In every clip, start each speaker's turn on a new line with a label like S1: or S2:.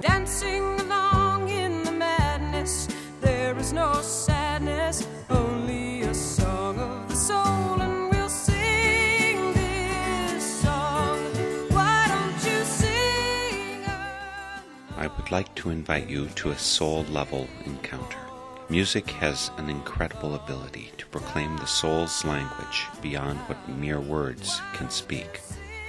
S1: dancing along in the madness. There is no sadness, only a song of the soul, and we'll sing this song. Why don't you sing?
S2: I would like to invite you to a soul level encounter. Music has an incredible ability to proclaim the soul's language beyond what mere words can speak.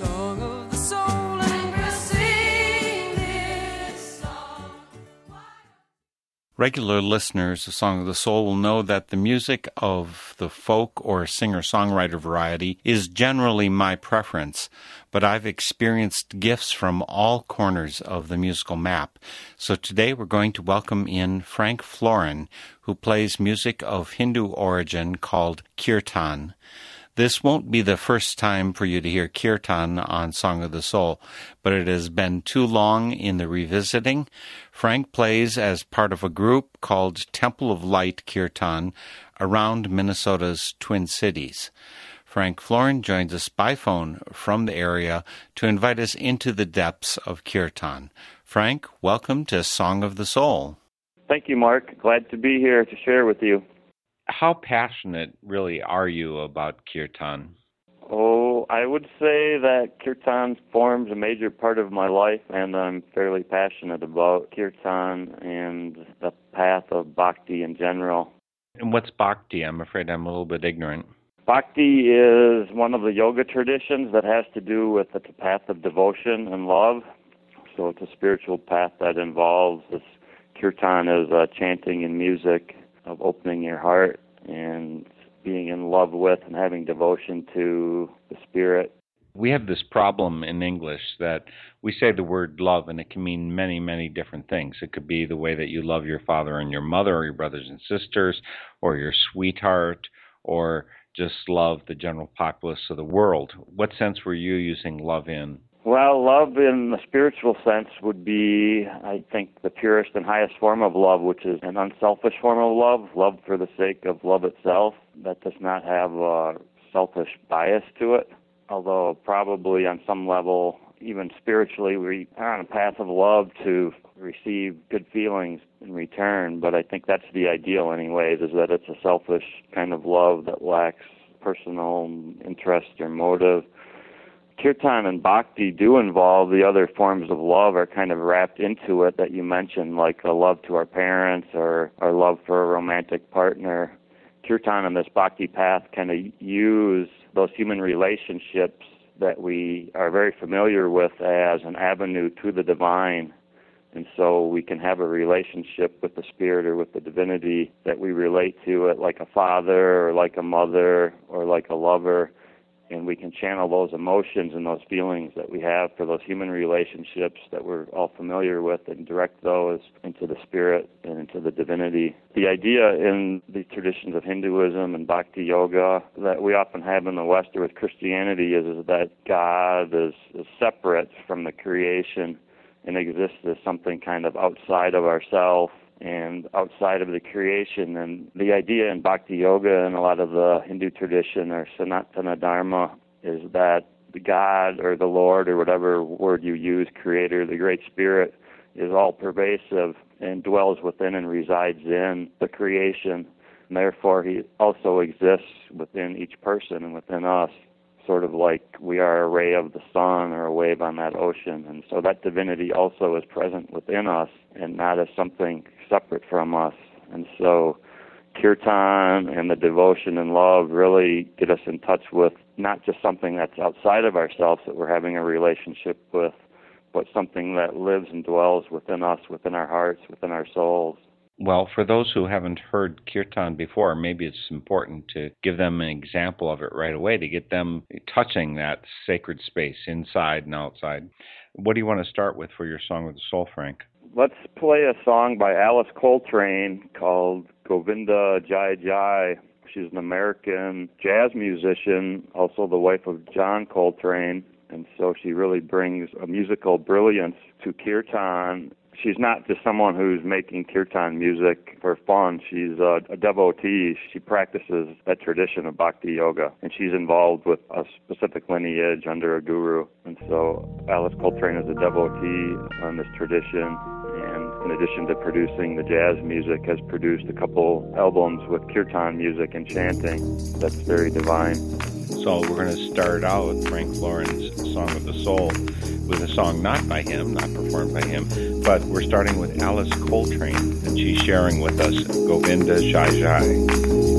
S1: Song of the soul.
S2: Regular listeners of Song of the Soul will know that the music of the folk or singer songwriter variety is generally my preference, but I've experienced gifts from all corners of the musical map. So today we're going to welcome in Frank Florin, who plays music of Hindu origin called kirtan. This won't be the first time for you to hear kirtan on Song of the Soul, but it has been too long in the revisiting. Frank plays as part of a group called Temple of Light Kirtan around Minnesota's Twin Cities. Frank Florin joins us by phone from the area to invite us into the depths of kirtan. Frank, welcome to Song of the Soul.
S3: Thank you, Mark. Glad to be here to share with you.
S2: How passionate really are you about kirtan?
S3: Oh, I would say that kirtan forms a major part of my life, and I'm fairly passionate about kirtan and the path of bhakti in general.
S2: And what's bhakti? I'm afraid I'm a little bit ignorant.
S3: Bhakti is one of the yoga traditions that has to do with the path of devotion and love. So it's a spiritual path that involves this kirtan is uh, chanting and music of opening your heart and being in love with and having devotion to the spirit.
S2: We have this problem in English that we say the word love and it can mean many, many different things. It could be the way that you love your father and your mother or your brothers and sisters or your sweetheart or just love the general populace of the world. What sense were you using love in?
S3: Well, love in the spiritual sense would be, I think, the purest and highest form of love, which is an unselfish form of love, love for the sake of love itself, that does not have a selfish bias to it. Although, probably on some level, even spiritually, we are on a path of love to receive good feelings in return. But I think that's the ideal, anyways, is that it's a selfish kind of love that lacks personal interest or motive kirtan and bhakti do involve the other forms of love are kind of wrapped into it that you mentioned, like a love to our parents or our love for a romantic partner. Kirtan and this bhakti path kind of use those human relationships that we are very familiar with as an avenue to the divine. And so we can have a relationship with the spirit or with the divinity that we relate to it like a father or like a mother or like a lover and we can channel those emotions and those feelings that we have for those human relationships that we're all familiar with and direct those into the spirit and into the divinity. The idea in the traditions of Hinduism and Bhakti Yoga that we often have in the West or with Christianity is, is that God is, is separate from the creation and exists as something kind of outside of ourselves and outside of the creation. And the idea in Bhakti Yoga and a lot of the Hindu tradition or Sanatana Dharma is that the God or the Lord or whatever word you use, Creator, the Great Spirit, is all pervasive and dwells within and resides in the creation. And therefore, He also exists within each person and within us sort of like we are a ray of the sun or a wave on that ocean. And so that divinity also is present within us and not as something separate from us. And so kirtan and the devotion and love really get us in touch with not just something that's outside of ourselves that we're having a relationship with, but something that lives and dwells within us, within our hearts, within our souls.
S2: Well, for those who haven't heard kirtan before, maybe it's important to give them an example of it right away to get them touching that sacred space inside and outside. What do you want to start with for your Song of the Soul, Frank?
S3: Let's play a song by Alice Coltrane called Govinda Jai Jai. She's an American jazz musician, also the wife of John Coltrane, and so she really brings a musical brilliance to kirtan she's not just someone who's making kirtan music for fun. She's a, a devotee. She practices that tradition of bhakti yoga, and she's involved with a specific lineage under a guru. And so Alice Coltrane is a devotee on this tradition. In addition to producing the jazz music, has produced a couple albums with kirtan music and chanting. That's very divine.
S2: So we're going to start out with Frank Florin's Song of the Soul with a song not by him, not performed by him, but we're starting with Alice Coltrane, and she's sharing with us Govinda Jai Jai.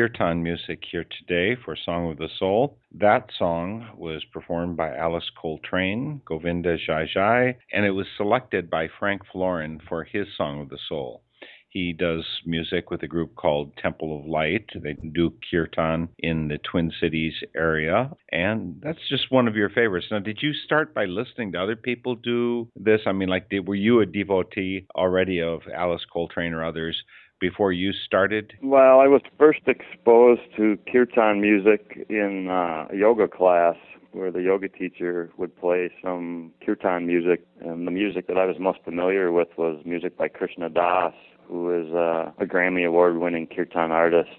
S2: Kirtan music here today for Song of the Soul. That song was performed by Alice Coltrane, Govinda Jai Jai, and it was selected by Frank Florin for his Song of the Soul. He does music with a group called Temple of Light. They do kirtan in the Twin Cities area, and that's just one of your favorites. Now, did you start by listening to other people do this? I mean, like, did, were you a devotee already of Alice Coltrane or others before you started?
S3: Well, I was first exposed to kirtan music in uh, a yoga class where the yoga teacher would play some kirtan music, and the music that I was most familiar with was music by Krishna Das, who is uh, a Grammy Award winning kirtan artist.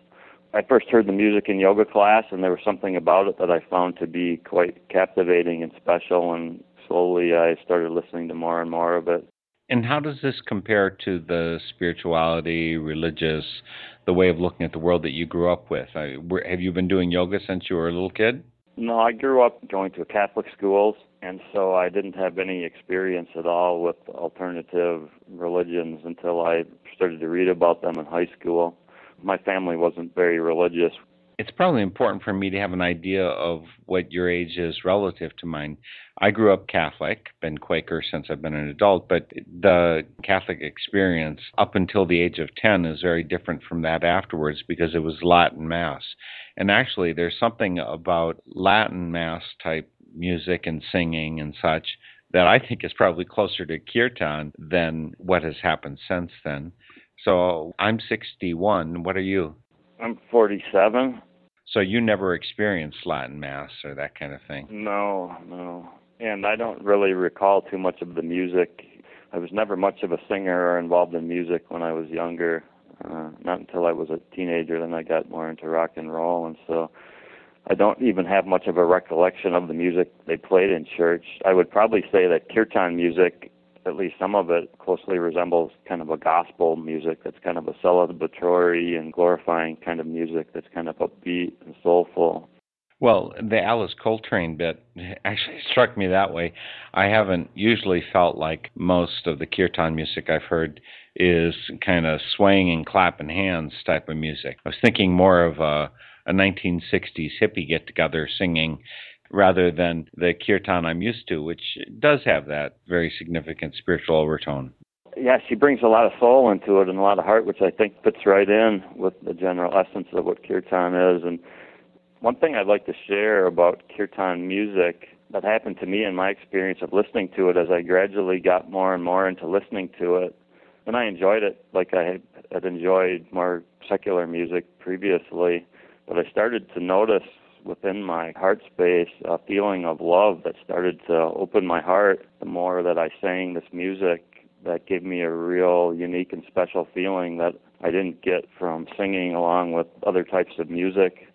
S3: I first heard the music in yoga class, and there was something about it that I found to be quite captivating and special, and slowly I started listening to more and more of it.
S2: And how does this compare to the spirituality, religious, the way of looking at the world that you grew up with? I, were, have you been doing yoga since you were a little kid?
S3: No, I grew up going to Catholic schools, and so I didn't have any experience at all with alternative religions until I started to read about them in high school. My family wasn't very religious
S2: it's probably important for me to have an idea of what your age is relative to mine. I grew up Catholic, been Quaker since I've been an adult, but the Catholic experience up until the age of 10 is very different from that afterwards because it was Latin Mass. And actually, there's something about Latin Mass type music and singing and such that I think is probably closer to kirtan than what has happened since then. So I'm 61. What are you?
S3: I'm 47.
S2: So you never experienced Latin Mass or that kind of thing?
S3: No, no. And I don't really recall too much of the music. I was never much of a singer or involved in music when I was younger. Uh, not until I was a teenager, then I got more into rock and roll, and so I don't even have much of a recollection of the music they played in church. I would probably say that kirtan music at least some of it closely resembles kind of a gospel music that's kind of a celebratory and glorifying kind of music that's kind of upbeat and soulful.
S2: Well, the Alice Coltrane bit actually struck me that way. I haven't usually felt like most of the kirtan music I've heard is kind of swaying and clapping hands type of music. I was thinking more of a, a 1960s hippie get together singing rather than the kirtan I'm used to, which does have that very significant spiritual overtone.
S3: Yeah, she brings a lot of soul into it and a lot of heart, which I think fits right in with the general essence of what kirtan is. And one thing I'd like to share about kirtan music that happened to me in my experience of listening to it as I gradually got more and more into listening to it. And I enjoyed it like I had enjoyed more secular music previously, but I started to notice within my heart space a feeling of love that started to open my heart the more that I sang this music that gave me a real unique and special feeling that I didn't get from singing along with other types of music.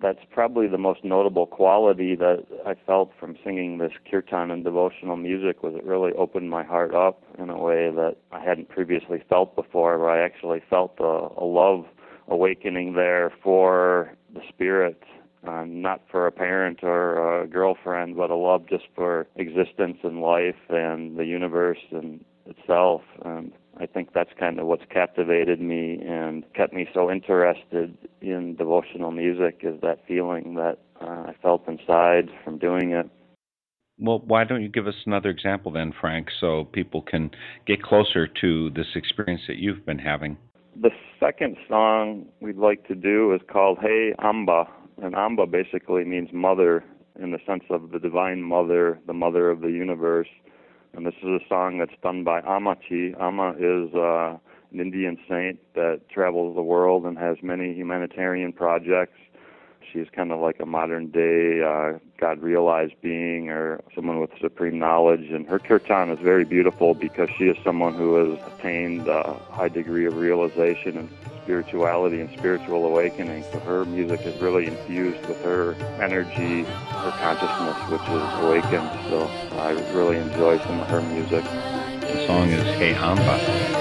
S3: That's probably the most notable quality that I felt from singing this kirtan and devotional music was it really opened my heart up in a way that I hadn't previously felt before where I actually felt a, a love awakening there for the spirit uh, not for a parent or a girlfriend, but a love just for existence and life and the universe and itself. And I think that's kind of what's captivated me and kept me so interested in devotional music is that feeling that uh, I felt inside from doing it.
S2: Well, why don't you give us another example then, Frank, so people can get closer to this experience that you've been having?
S3: The second song we'd like to do is called Hey Amba, and Amba basically means mother in the sense of the divine mother, the mother of the universe. And this is a song that's done by Ammachi. Amma is uh, an Indian saint that travels the world and has many humanitarian projects. She's kind of like a modern day uh, God realized being or someone with supreme knowledge. And her kirtan is very beautiful because she is someone who has attained a high degree of realization and spirituality and spiritual awakening. So her music is really infused with her energy, her consciousness, which is awakened. So I really enjoy some of her music.
S2: The song is Hey Amba.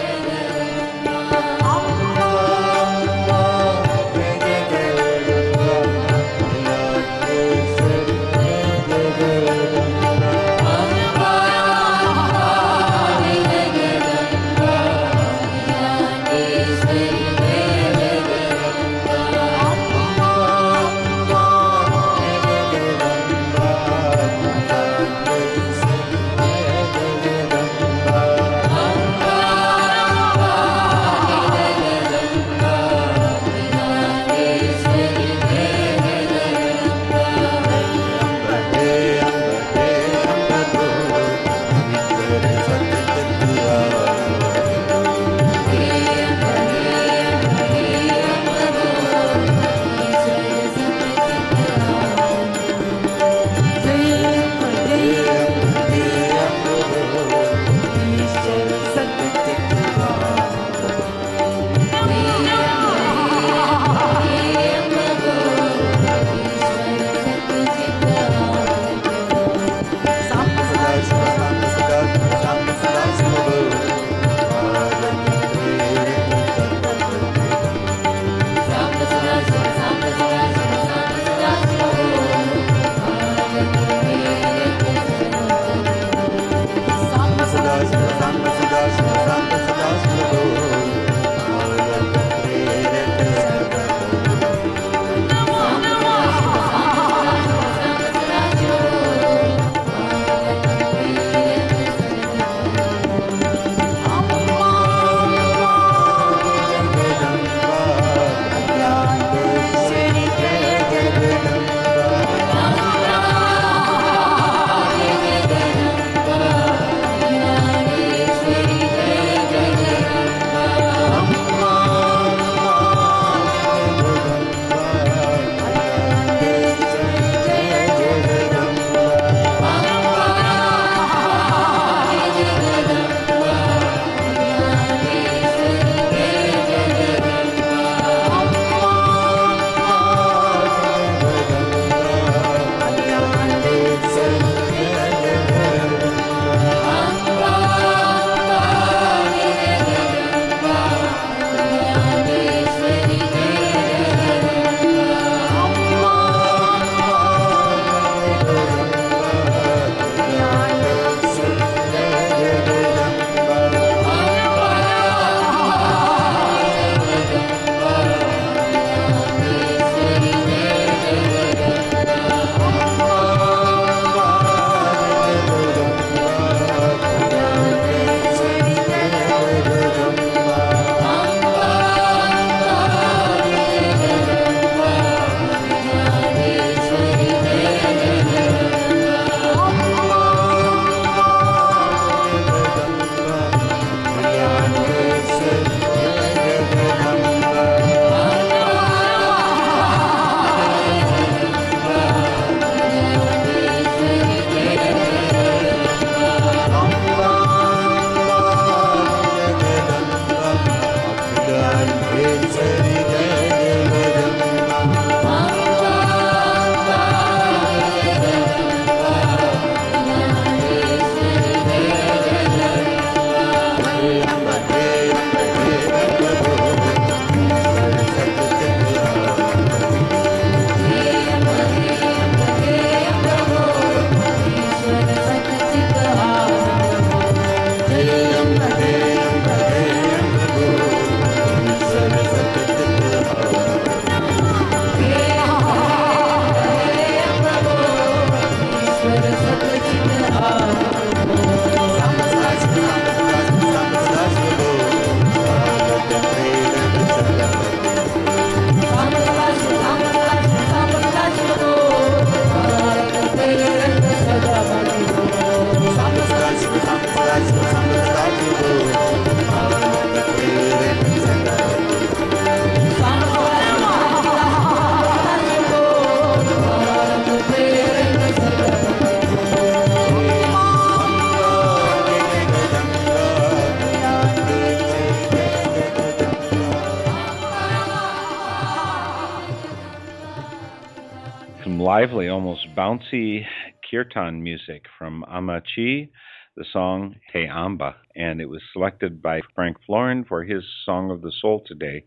S2: Bouncy kirtan music from Ammachi, the song Hey Amba, and it was selected by Frank Florin for his Song of the Soul today.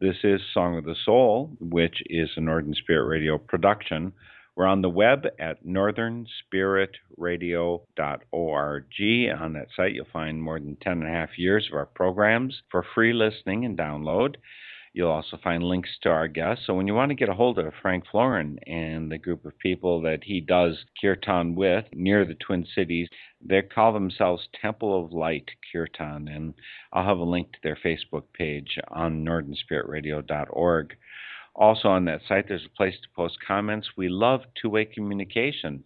S2: This is Song of the Soul, which is a Northern Spirit Radio production. We're on the web at northernspiritradio.org. On that site, you'll find more than 10 and a half years of our programs for free listening and download. You'll also find links to our guests. So when you want to get a hold of Frank Florin and the group of people that he does kirtan with near the Twin Cities, they call themselves Temple of Light Kirtan. And I'll have a link to their Facebook page on northernspiritradio.org. Also on that site, there's a place to post comments. We love two-way communication.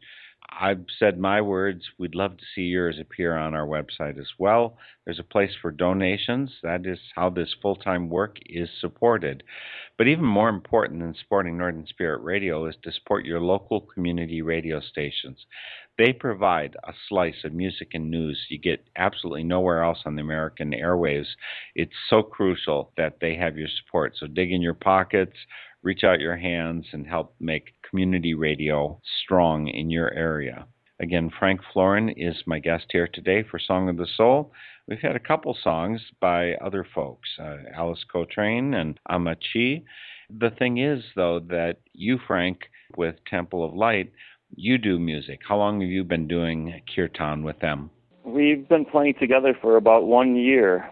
S2: I've said my words. We'd love to see yours appear on our website as well. There's a place for donations. That is how this full time work is supported. But even more important than supporting Northern Spirit Radio is to support your local community radio stations. They provide a slice of music and news you get absolutely nowhere else on the American airwaves. It's so crucial that they have your support. So dig in your pockets, reach out your hands, and help make community radio strong in your area. Again, Frank Florin is my guest here today for Song of the Soul. We've had a couple songs by other folks, uh, Alice Coltrane and Ammachi. The thing is, though, that you, Frank, with Temple of Light, you do music. How long have you been doing kirtan with them?
S3: We've been playing together for about one year.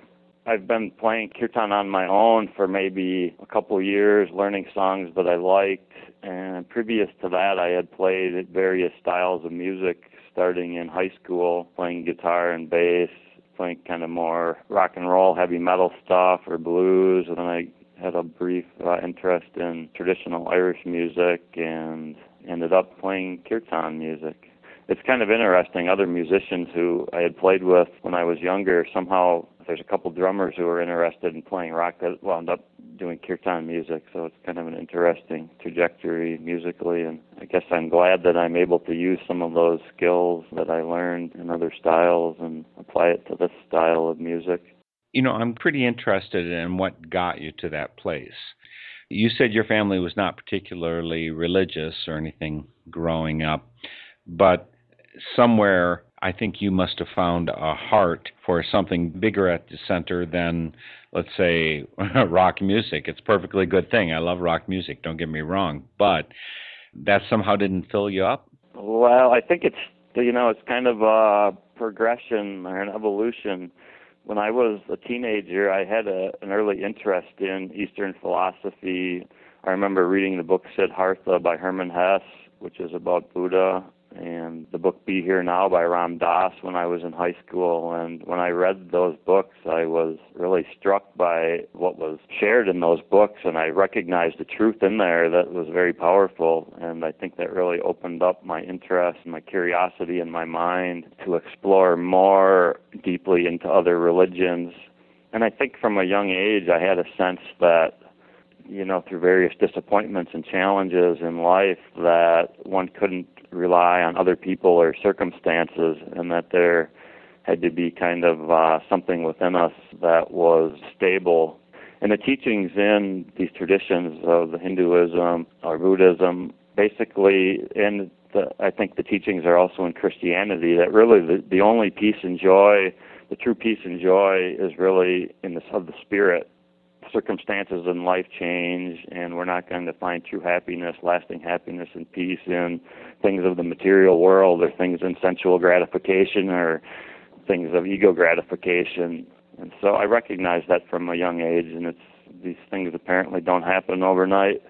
S3: I've been playing kirtan on my own for maybe a couple years, learning songs that I liked. And previous to that, I had played various styles of music, starting in high school, playing guitar and bass, playing kind of more rock and roll, heavy metal stuff, or blues. And then I had a brief uh, interest in traditional Irish music and ended up playing kirtan music. It's kind of interesting. Other musicians who I had played with when I was younger, somehow there's a couple drummers who are interested in playing rock that wound up doing kirtan music. So it's kind of an interesting trajectory musically. And I guess I'm glad that I'm able to use some of those skills that I learned in other styles and apply it to this style of music.
S2: You know, I'm pretty interested in what got you to that place. You said your family was not particularly religious or anything growing up, but somewhere I think you must have found a heart for something bigger at the center than, let's say, rock music. It's a perfectly good thing. I love rock music, don't get me wrong, but that somehow didn't fill you up?
S3: Well, I think it's, you know, it's kind of a progression or an evolution when I was a teenager, I had a, an early interest in Eastern philosophy. I remember reading the book Siddhartha by Hermann Hesse, which is about Buddha, and the book Be Here Now by Ram Dass when I was in high school. And when I read those books, I was really struck by what was shared in those books, and I recognized the truth in there that was very powerful. And I think that really opened up my interest and my curiosity in my mind to explore more deeply into other religions. And I think from a young age, I had a sense that you know, through various disappointments and challenges in life, that one couldn't rely on other people or circumstances, and that there had to be kind of uh, something within us that was stable. And the teachings in these traditions of Hinduism or Buddhism, basically, and the, I think the teachings are also in Christianity, that really the, the only peace and joy, the true peace and joy, is really in the of the spirit circumstances in life change and we're not going to find true happiness, lasting happiness and peace in things of the material world or things in sensual gratification or things of ego gratification. And so I recognize that from a young age and it's these things apparently don't happen overnight.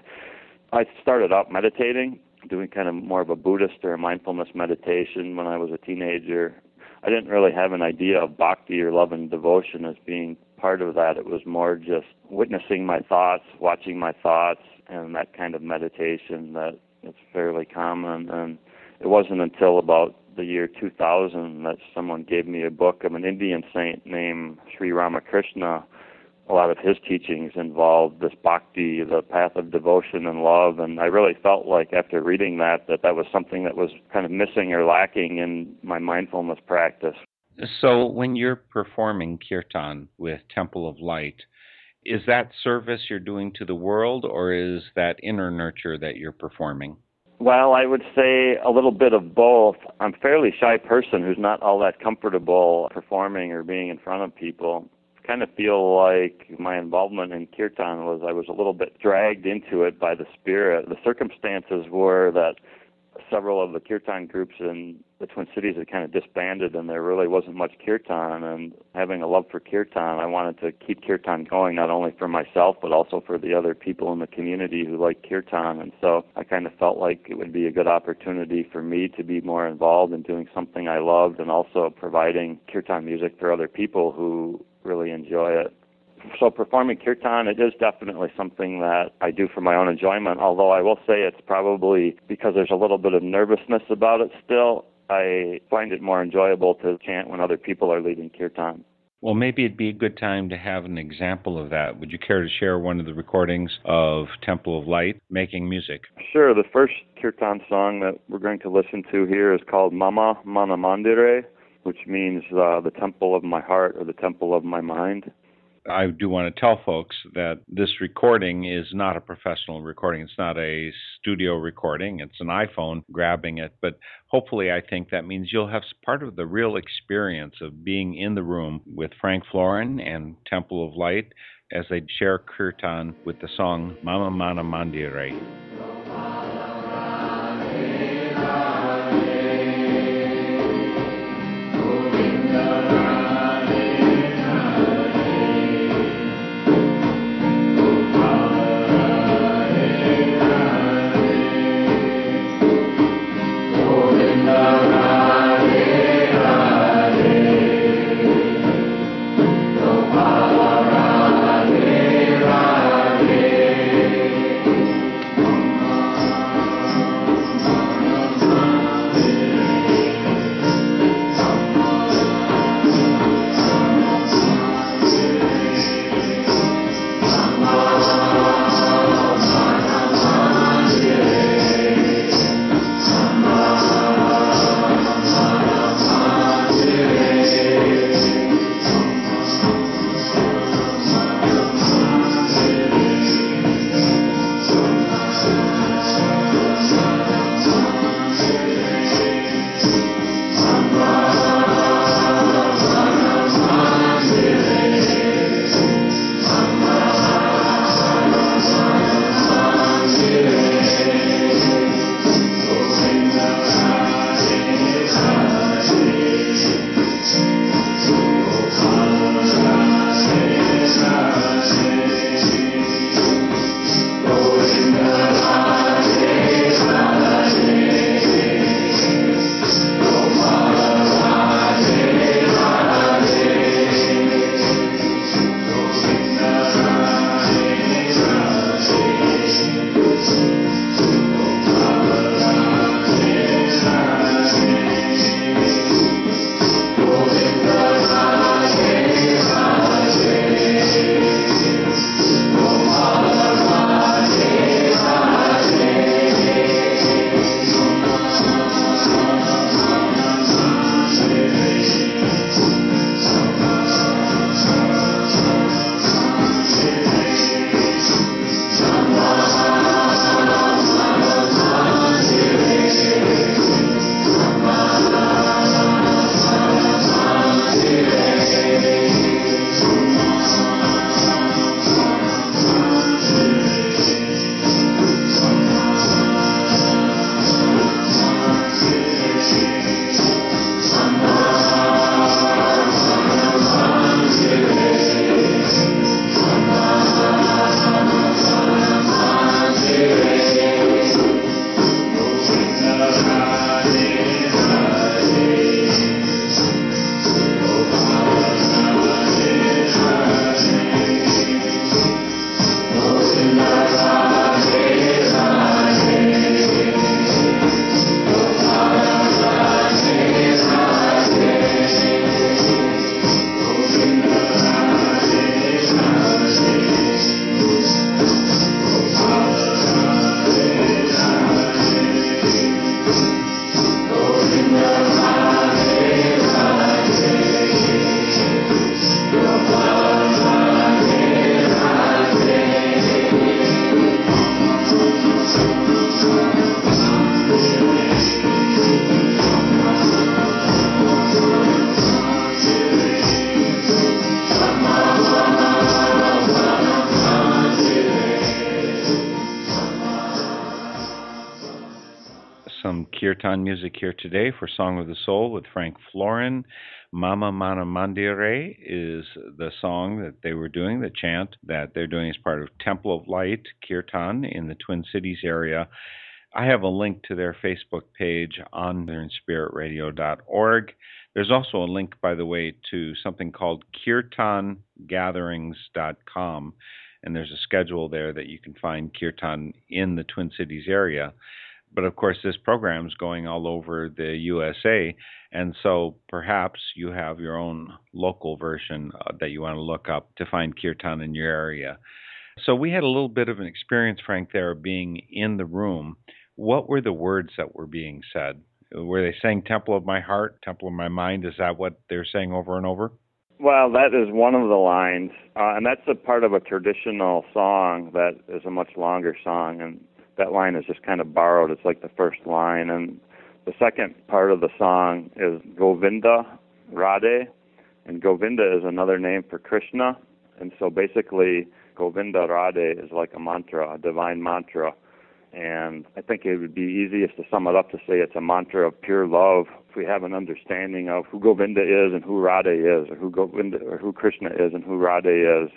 S3: I started out meditating, doing kind of more of a Buddhist or a mindfulness meditation when I was a teenager. I didn't really have an idea of bhakti or love and devotion as being part of that. It was more just witnessing my thoughts, watching my thoughts, and that kind of meditation that is fairly common. And it wasn't until about the year 2000 that someone gave me a book of an Indian saint named Sri Ramakrishna. A lot of his teachings involved this bhakti, the path of devotion and love, and I really felt like after reading that that that was something that was kind of missing or lacking in my mindfulness practice.
S2: So, when you're performing kirtan with Temple of Light, is that service you're doing to the world, or is that inner nurture that you're performing?
S3: Well, I would say a little bit of both. I'm a fairly shy person who's not all that comfortable performing or being in front of people. I kind of feel like my involvement in kirtan was I was a little bit dragged into it by the spirit. The circumstances were that several of the kirtan groups in the Twin Cities had kind of disbanded, and there really wasn't much kirtan. And having a love for kirtan, I wanted to keep kirtan going not only for myself but also for the other people in the community who like kirtan. And so I kind of felt like it would be a good opportunity for me to be more involved in doing something I loved, and also providing kirtan music for other people who really enjoy it so performing kirtan, it is definitely something that I do for my own enjoyment. Although I will say it's probably because there's a little bit of nervousness about it still. I find it more enjoyable to chant when other people are leading kirtan.
S2: Well, maybe it'd be a good time to have an example of that. Would you care to share one of the recordings of Temple of Light making music?
S3: Sure. The first kirtan song that we're going to listen to here is called Mama Mana Mandire, which means uh, the temple of my heart or the temple of my mind.
S2: I do want to tell folks that this recording is not a professional recording. It's not a studio recording. It's an iPhone grabbing it. But hopefully, I think that means you'll have part of the real experience of being in the room with Frank Florin and Temple of Light as they share kirtan with the song Mama Mana Mandire. Music here today for Song of the Soul with Frank Florin. Mama Mana Mandire is the song that they were doing, the chant that they're doing as part of Temple of Light Kirtan in the Twin Cities area. I have a link to their Facebook page on spiritradio.org. There's also a link, by the way, to something called kirtangatherings.com, and there's a schedule there that you can find kirtan in the Twin Cities area. But of course, this program is going all over the USA, and so perhaps you have your own local version uh, that you want to look up to find kirtan in your area. So we had a little bit of an experience, Frank, there being in the room. What were the words that were being said? Were they saying Temple of my heart, Temple of my mind? Is that what they're saying over and over?
S3: Well, that is one of the lines, uh, and that's a part of a traditional song that is a much longer song, and that line is just kind of borrowed. It's like the first line, and the second part of the song is Govinda Radhe, and Govinda is another name for Krishna, and so basically Govinda Radhe is like a mantra, a divine mantra and I think it would be easiest to sum it up to say it's a mantra of pure love. If we have an understanding of who Govinda is and who Radhe is, or who Govinda or who Krishna is and who Radhe is,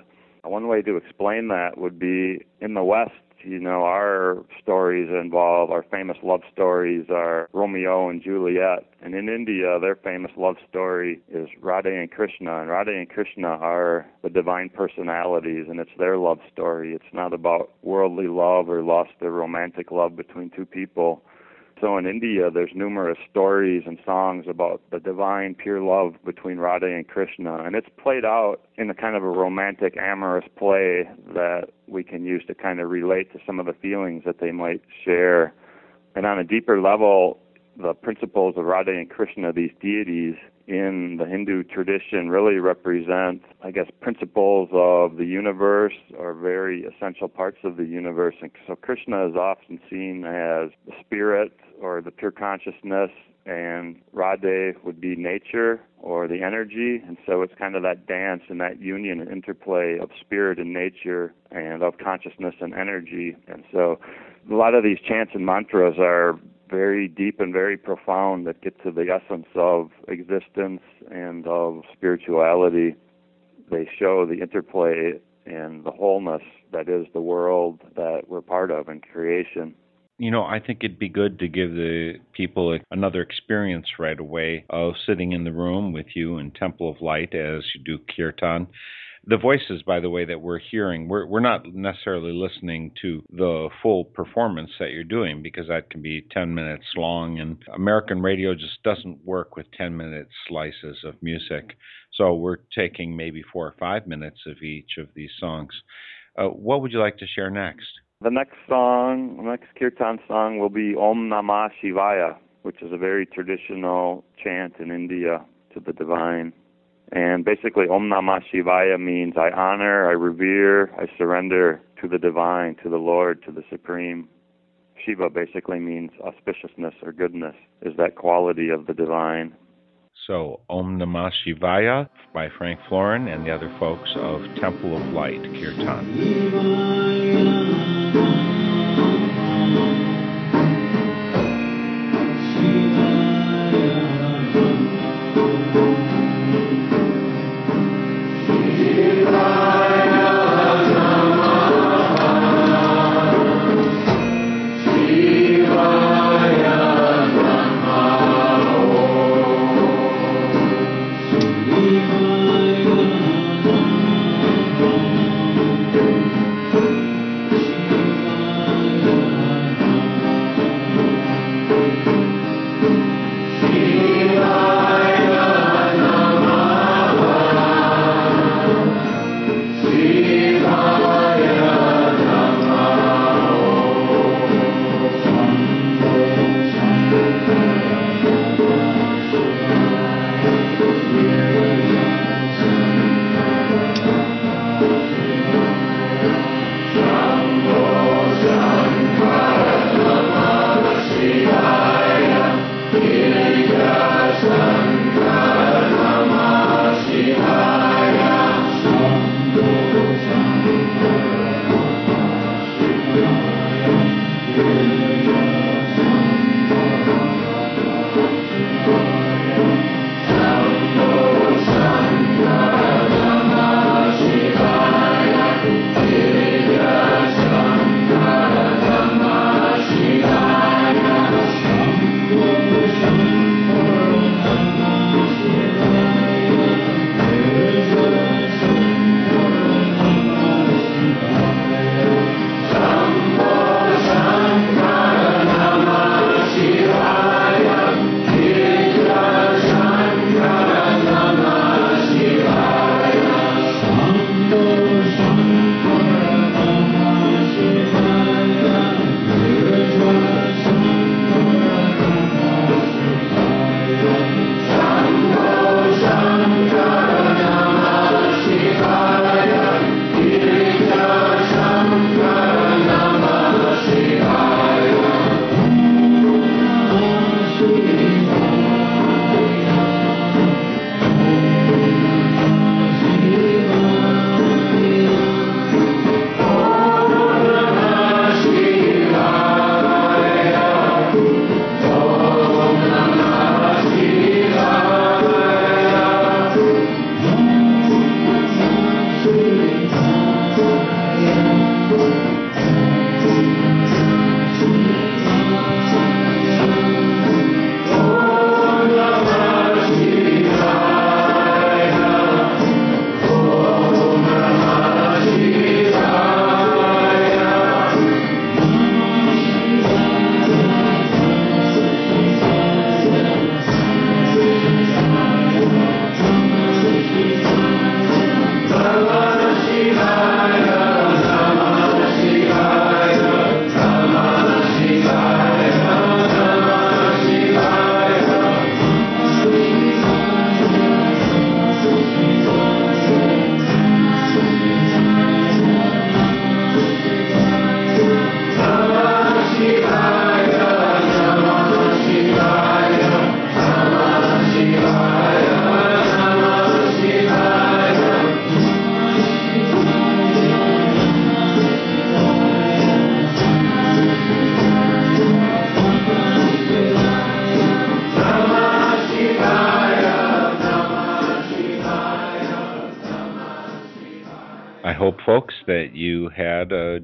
S3: one way to explain that would be in the West, you know, our stories involve our famous love stories are Romeo and Juliet. And in India, their famous love story is Radha and Krishna. And Radha and Krishna are the divine personalities, and it's their love story. It's not about worldly love or lust or romantic love between two people. So in India, there's numerous stories and songs about the divine, pure love between Radha and Krishna, and it's played out in a kind of a romantic, amorous play that we can use to kind of relate to some of the feelings that they might share. And on a deeper level, the principles of Radha and Krishna, these deities, in the Hindu tradition really represent, I guess, principles of the universe or very essential parts of the universe. And so Krishna is often seen as the spirit or the pure consciousness, and Radhe would be nature or the energy. And so it's kind of that dance and that union and interplay of spirit and nature and of consciousness and energy. And so a lot of these chants and mantras are very deep and very profound that get to the essence of existence and of spirituality. They show the interplay and the wholeness that is the world that we're part of in creation.
S2: You know, I think it'd be good to give the people another experience right away of sitting in the room with you in Temple of Light as you do kirtan the voices, by the way, that we're hearing, we're we're not necessarily listening to the full performance that you're doing because that can be 10 minutes long, and American radio just doesn't work with 10 minute slices of music. So we're taking maybe four or five minutes of each of these songs. Uh, what would you like to share next?
S3: The next song, the next kirtan song, will be Om Namah Shivaya, which is a very traditional chant in India to the divine. And basically, Om Namah Shivaya means I honor, I revere, I surrender to the divine, to the Lord, to the Supreme. Shiva basically means auspiciousness or goodness, is that quality of the divine.
S2: So, Om Namah Shivaya by Frank Florin and the other folks of Temple of Light, Kirtan.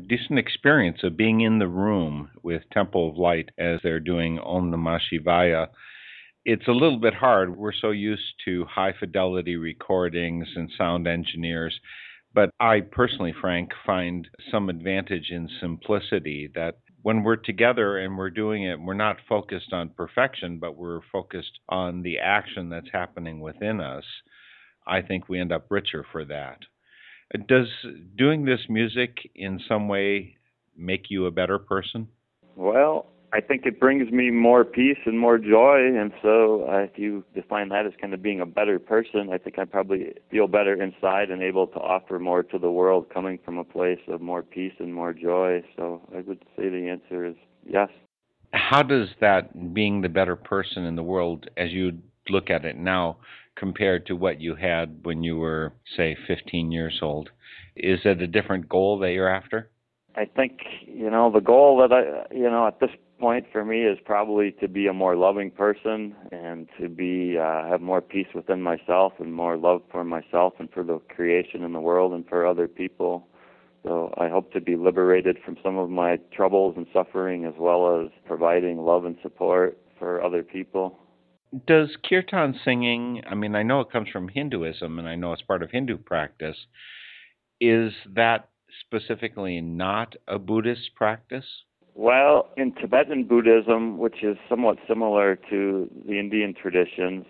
S2: Decent experience of being in the room with Temple of Light as they're doing Om Namah Shivaya. It's a little bit hard. We're so used to high fidelity recordings and sound engineers. But I personally, Frank, find some advantage in simplicity that when we're together and we're doing it, we're not focused on perfection, but we're focused on the action that's happening within us. I think we end up richer for that. Does doing this music in some way make you a better person?
S3: Well, I think it brings me more peace and more joy, and so uh, if you define that as kind of being a better person, I think I probably feel better inside and able to offer more to the world, coming from a place of more peace and more joy. So I would say the answer is yes.
S2: How does that being the better person in the world, as you look at it now, compared to what you had when you were, say, 15 years old? Is it a different goal that you're after?
S3: I think, you know, the goal that I, you know, at this point for me is probably to be a more loving person and to be uh, have more peace within myself and more love for myself and for the creation in the world and for other people. So I hope to be liberated from some of my troubles and suffering as well as providing love and support for other people.
S2: Does kirtan singing, I mean, I know it comes from Hinduism and I know it's part of Hindu practice. Is that specifically not a Buddhist practice?
S3: Well, in Tibetan Buddhism, which is somewhat similar to the Indian traditions,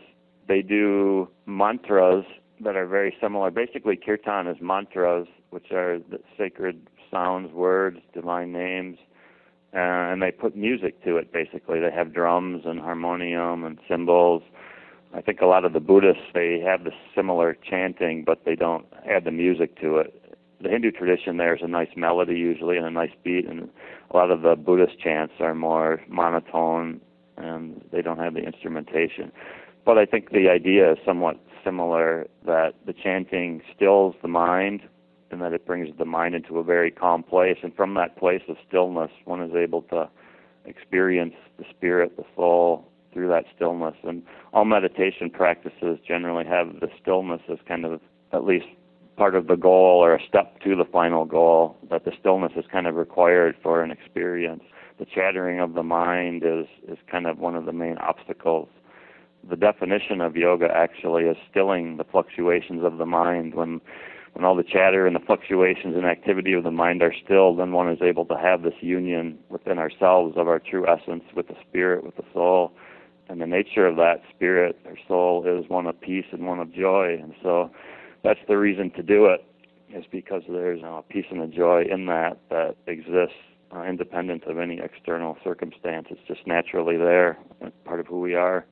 S3: they do mantras that are very similar. Basically, kirtan is mantras, which are sacred sounds, words, divine names uh, and they put music to it. Basically, they have drums and harmonium and cymbals. I think a lot of the Buddhists they have the similar chanting, but they don't add the music to it. The Hindu tradition there's a nice melody usually and a nice beat, and a lot of the Buddhist chants are more monotone and they don't have the instrumentation. But I think the idea is somewhat similar that the chanting stills the mind and that it brings the mind into a very calm place. And from that place of stillness, one is able to experience the spirit, the soul through that stillness. And all meditation practices generally have the stillness as kind of at least part of the goal or a step to the final goal, that the stillness is kind of required for an experience. The chattering of the mind is, is kind of one of the main obstacles. The definition of yoga actually is stilling the fluctuations of the mind. When when all the chatter and the fluctuations and activity of the mind are still, then one is able to have this union within ourselves of our true essence with the spirit, with the soul. And the nature of that spirit or soul is one of peace and one of joy. And so that's the reason to do it, is because there's a peace and a joy in that that exists uh, independent of any external circumstance. It's just naturally there, part of who we are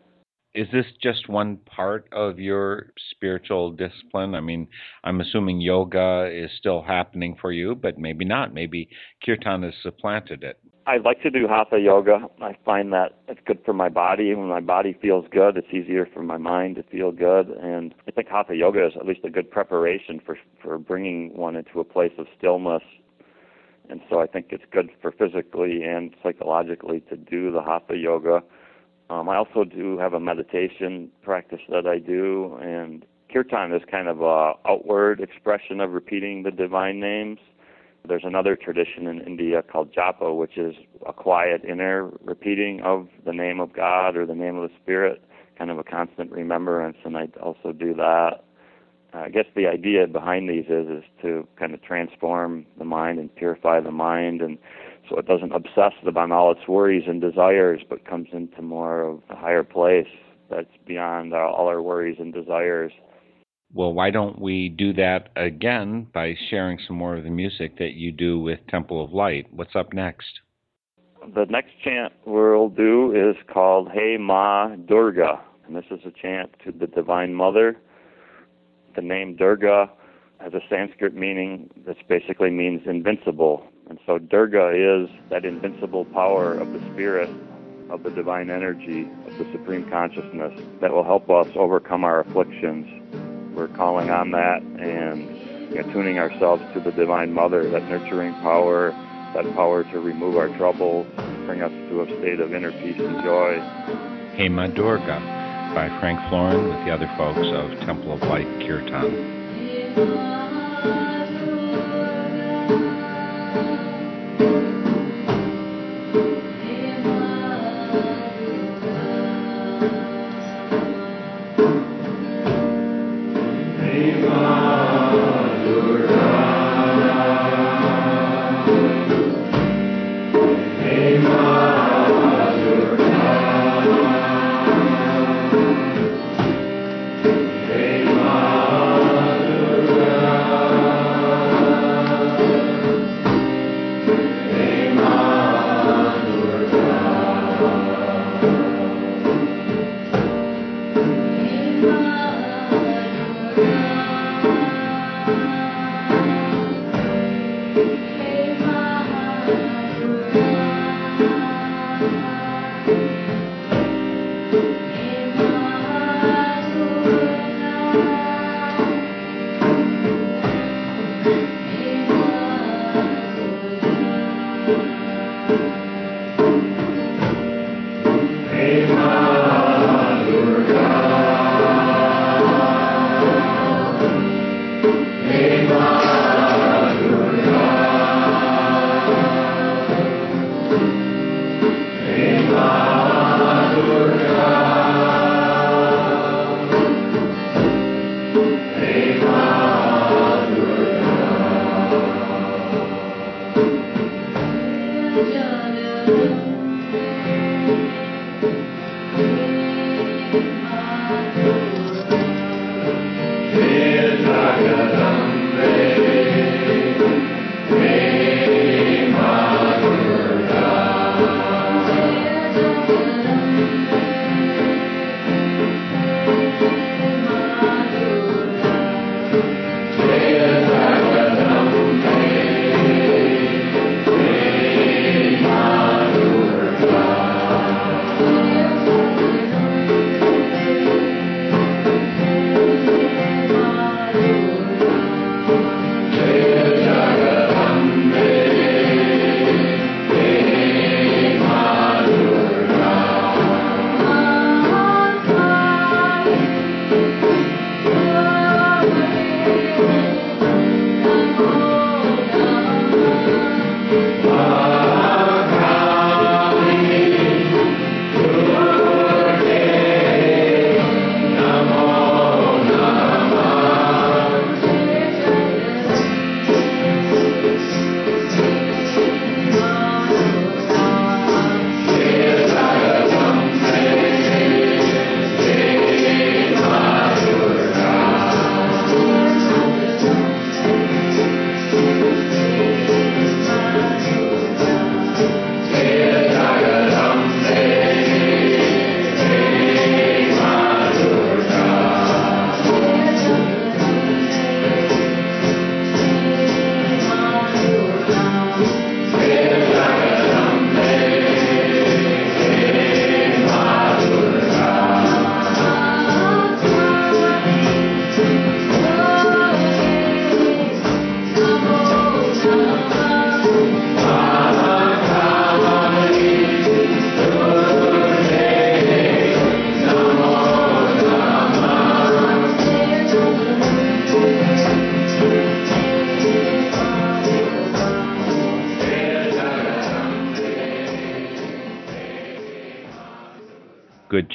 S2: is this just one part of your spiritual discipline? I mean, I'm assuming yoga is still happening for you, but maybe not. Maybe kirtan has supplanted it.
S3: I like to do hatha yoga. I find that it's good for my body. When my body feels good, it's easier for my mind to feel good. And I think hatha yoga is at least a good preparation for for bringing one into a place of stillness. And so I think it's good for physically and psychologically to do the hatha yoga um, I also do have a meditation practice that I do, and kirtan is kind of a outward expression of repeating the divine names. There's another tradition in India called japa, which is a quiet inner repeating of the name of God or the name of the Spirit, kind of a constant remembrance, and I also do that. I guess the idea behind these is is to kind of transform the mind and purify the mind and so it doesn't obsess about all its worries and desires, but comes into more of a higher place that's beyond all our worries and desires.
S2: Well, why don't we do that again by sharing some more of the music that you do with Temple of Light? What's up next?
S3: The next chant we'll do is called Hey Ma Durga, and this is a chant to the Divine Mother. The name Durga has a Sanskrit meaning that basically means invincible. And so Durga is that invincible power of the spirit, of the divine energy, of the supreme consciousness that will help us overcome our afflictions. We're calling on that and attuning ourselves to the Divine Mother, that nurturing power, that power to remove our troubles, bring us to a state of inner peace and joy.
S2: Hey Ma Durga by Frank Florin with the other folks of Temple of Light Kirtan.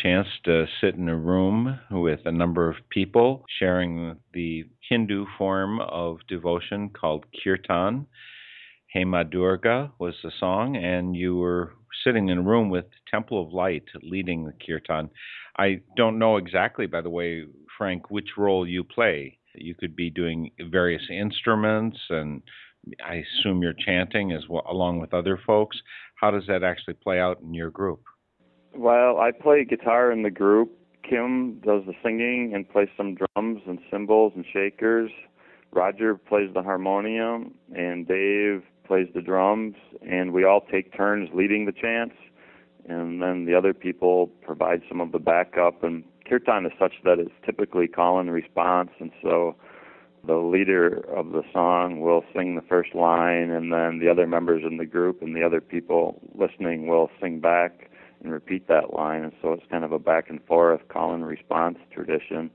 S2: Chance to sit in a room with a number of people sharing the Hindu form of devotion called kirtan. Hey Ma Durga was the song, and you were sitting in a room with Temple of Light leading the kirtan. I don't know exactly, by the way, Frank, which role you play. You could be doing various instruments, and I assume you're chanting as well, along with other folks. How does that actually play out in your group?
S3: Well, I play guitar in the group. Kim does the singing and plays some drums and cymbals and shakers. Roger plays the harmonium and Dave plays the drums and we all take turns leading the chants and then the other people provide some of the backup and kirtan is such that it's typically call and response and so the leader of the song will sing the first line and then the other members in the group and the other people listening will sing back and repeat that line. And so it's kind of a back and forth call and response tradition.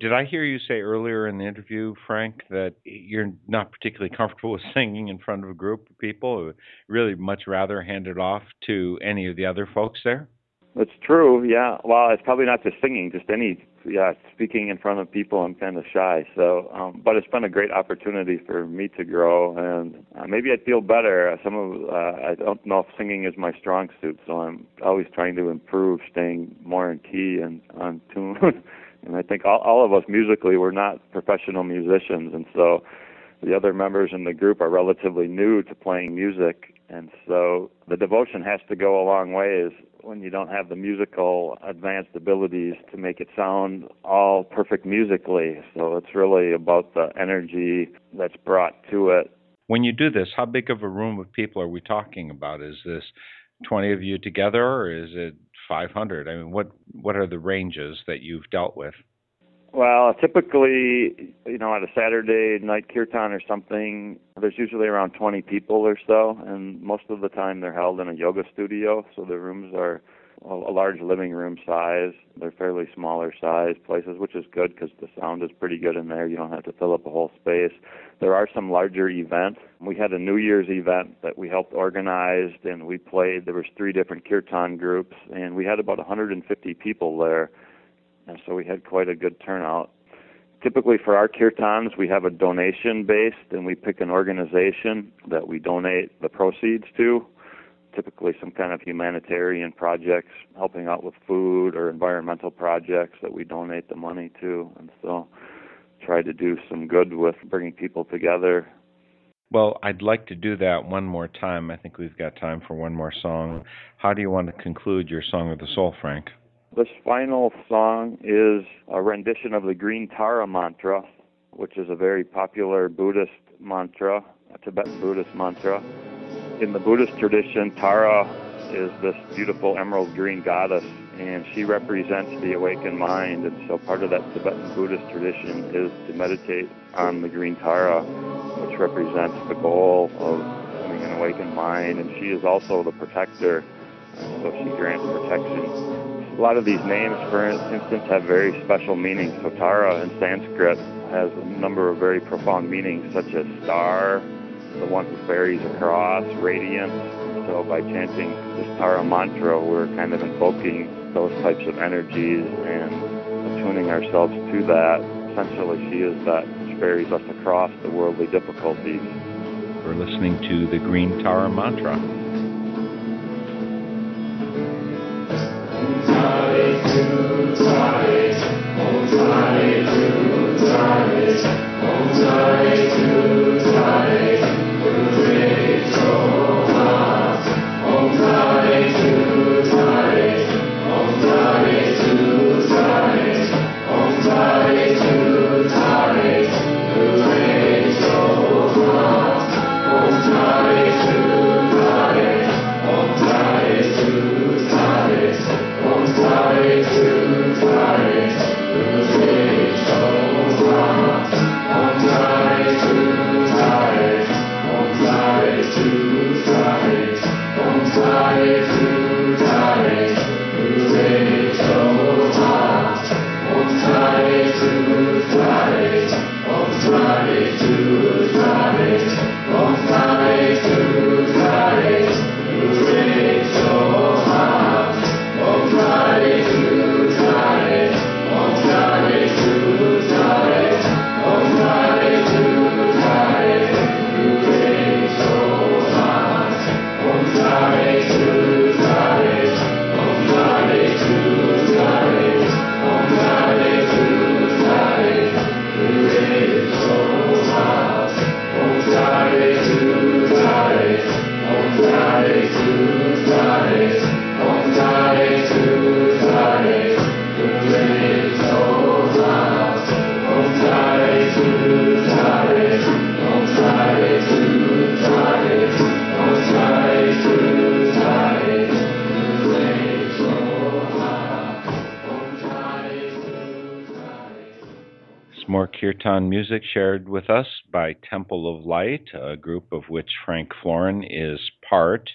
S2: Did I hear you say earlier in the interview, Frank, that you're not particularly comfortable with singing in front of a group of people? Really, much rather hand it off to any of the other folks there?
S3: It's true, yeah. Well, it's probably not just singing, just any, yeah, speaking in front of people. I'm kind of shy, so, um, but it's been a great opportunity for me to grow, and uh, maybe I'd feel better. Some of, uh, I don't know if singing is my strong suit, so I'm always trying to improve, staying more in key and on tune. and I think all, all of us musically, we're not professional musicians, and so the other members in the group are relatively new to playing music, and so the devotion has to go a long way is when you don't have the musical advanced abilities to make it sound all perfect musically. So it's really about the energy that's brought to it.
S2: When you do this, how big of a room of people are we talking about? Is this 20 of you together or is it 500? I mean, what what are the ranges that you've dealt with?
S3: Well, typically, you know, at a Saturday night kirtan or something, there's usually around 20 people or so, and most of the time they're held in a yoga studio, so the rooms are a large living room size. They're fairly smaller size places, which is good because the sound is pretty good in there. You don't have to fill up a whole space. There are some larger events. We had a New Year's event that we helped organize, and we played. There was three different kirtan groups, and we had about 150 people there and so we had quite a good turnout. Typically, for our kirtans, we have a donation based, and we pick an organization that we donate the proceeds to. Typically, some kind of humanitarian projects, helping out with food or environmental projects that we donate the money to, and so try to do some good with bringing people together.
S2: Well, I'd like to do that one more time. I think we've got time for one more song. How do you want to conclude your Song of the Soul, Frank?
S3: This final song is a rendition of the Green Tara mantra, which is a very popular Buddhist mantra, a Tibetan Buddhist mantra. In the Buddhist tradition, Tara is this beautiful emerald green goddess, and she represents the awakened mind. And so part of that Tibetan Buddhist tradition is to meditate on the green Tara, which represents the goal of having an awakened mind. And she is also the protector, and so she grants protection a lot of these names, for instance, have very special meanings. Tara in Sanskrit has a number of very profound meanings, such as star, the one who ferries across, radiance. So by chanting this Tara mantra, we're kind of invoking those types of energies and attuning ourselves to that. Essentially, she is that which ferries us across the worldly difficulties.
S2: We're listening to the Green Tara mantra. oh Hallelujah. Kirtan music shared with us by Temple of Light, a group of which Frank Florin is part.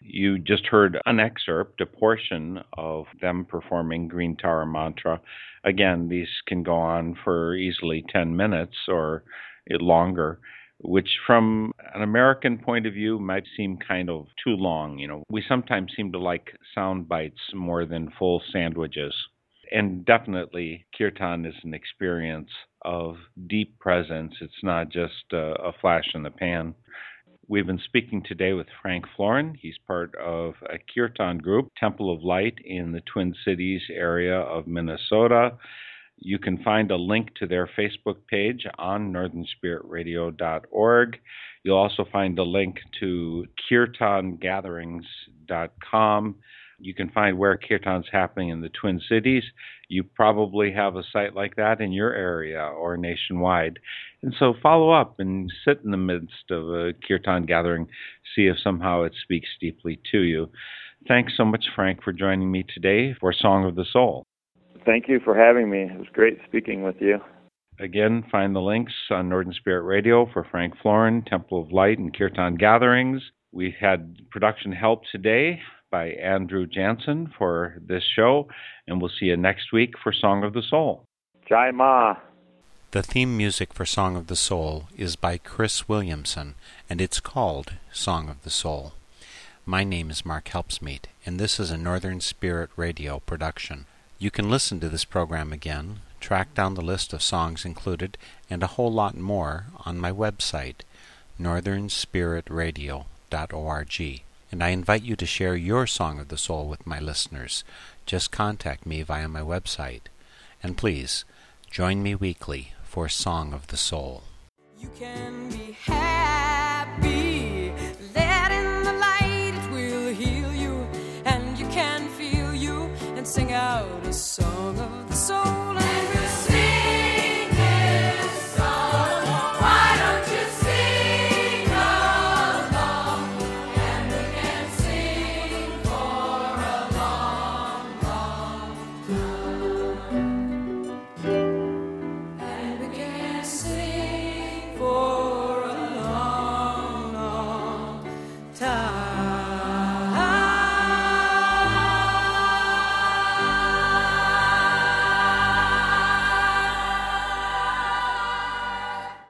S2: You just heard an excerpt, a portion of them performing Green Tara Mantra. Again, these can go on for easily 10 minutes or longer, which from an American point of view might seem kind of too long. You know, we sometimes seem to like sound bites more than full sandwiches. And definitely, kirtan is an experience of deep presence. It's not just a, a flash in the pan. We've been speaking today with Frank Florin. He's part of a kirtan group, Temple of Light, in the Twin Cities area of Minnesota. You can find a link to their Facebook page on northernspiritradio.org. You'll also find a link to kirtangatherings.com you can find where kirtan's happening in the Twin Cities. You probably have a site like that in your area or nationwide. And so follow up and sit in the midst of a kirtan gathering, see if somehow it speaks deeply to you. Thanks so much, Frank, for joining me today for Song of the Soul.
S3: Thank you for having me. It was great speaking with you.
S2: Again, find the links on Northern Spirit Radio for Frank Florin, Temple of Light, and Kirtan Gatherings. We had production help today by Andrew Jansen for this show, and we'll see you next week for Song of the Soul.
S3: Jai Ma.
S2: The theme music for Song of the Soul is by Chris Williamson, and it's called Song of the Soul. My name is Mark Helpsmeet, and this is a Northern Spirit Radio production. You can listen to this program again, track down the list of songs included, and a whole lot more on my website, northernspiritradio.org and I invite you to share your Song of the Soul with my listeners. Just contact me via my website. And please, join me weekly for Song of the Soul.
S1: You can be happy. Let in the light, it will heal you. And you can feel you and sing out a song.